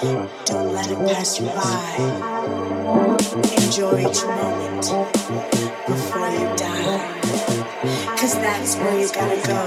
Don't let it pass you by. Enjoy each moment before you die. Cause that's where you gotta go.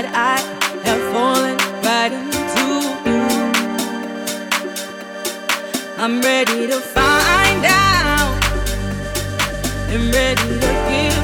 but I have fallen right into you. I'm ready to find out. I'm ready to give.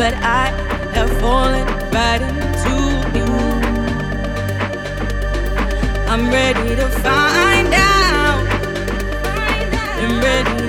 but I have fallen right into you. I'm ready to find out. I'm ready.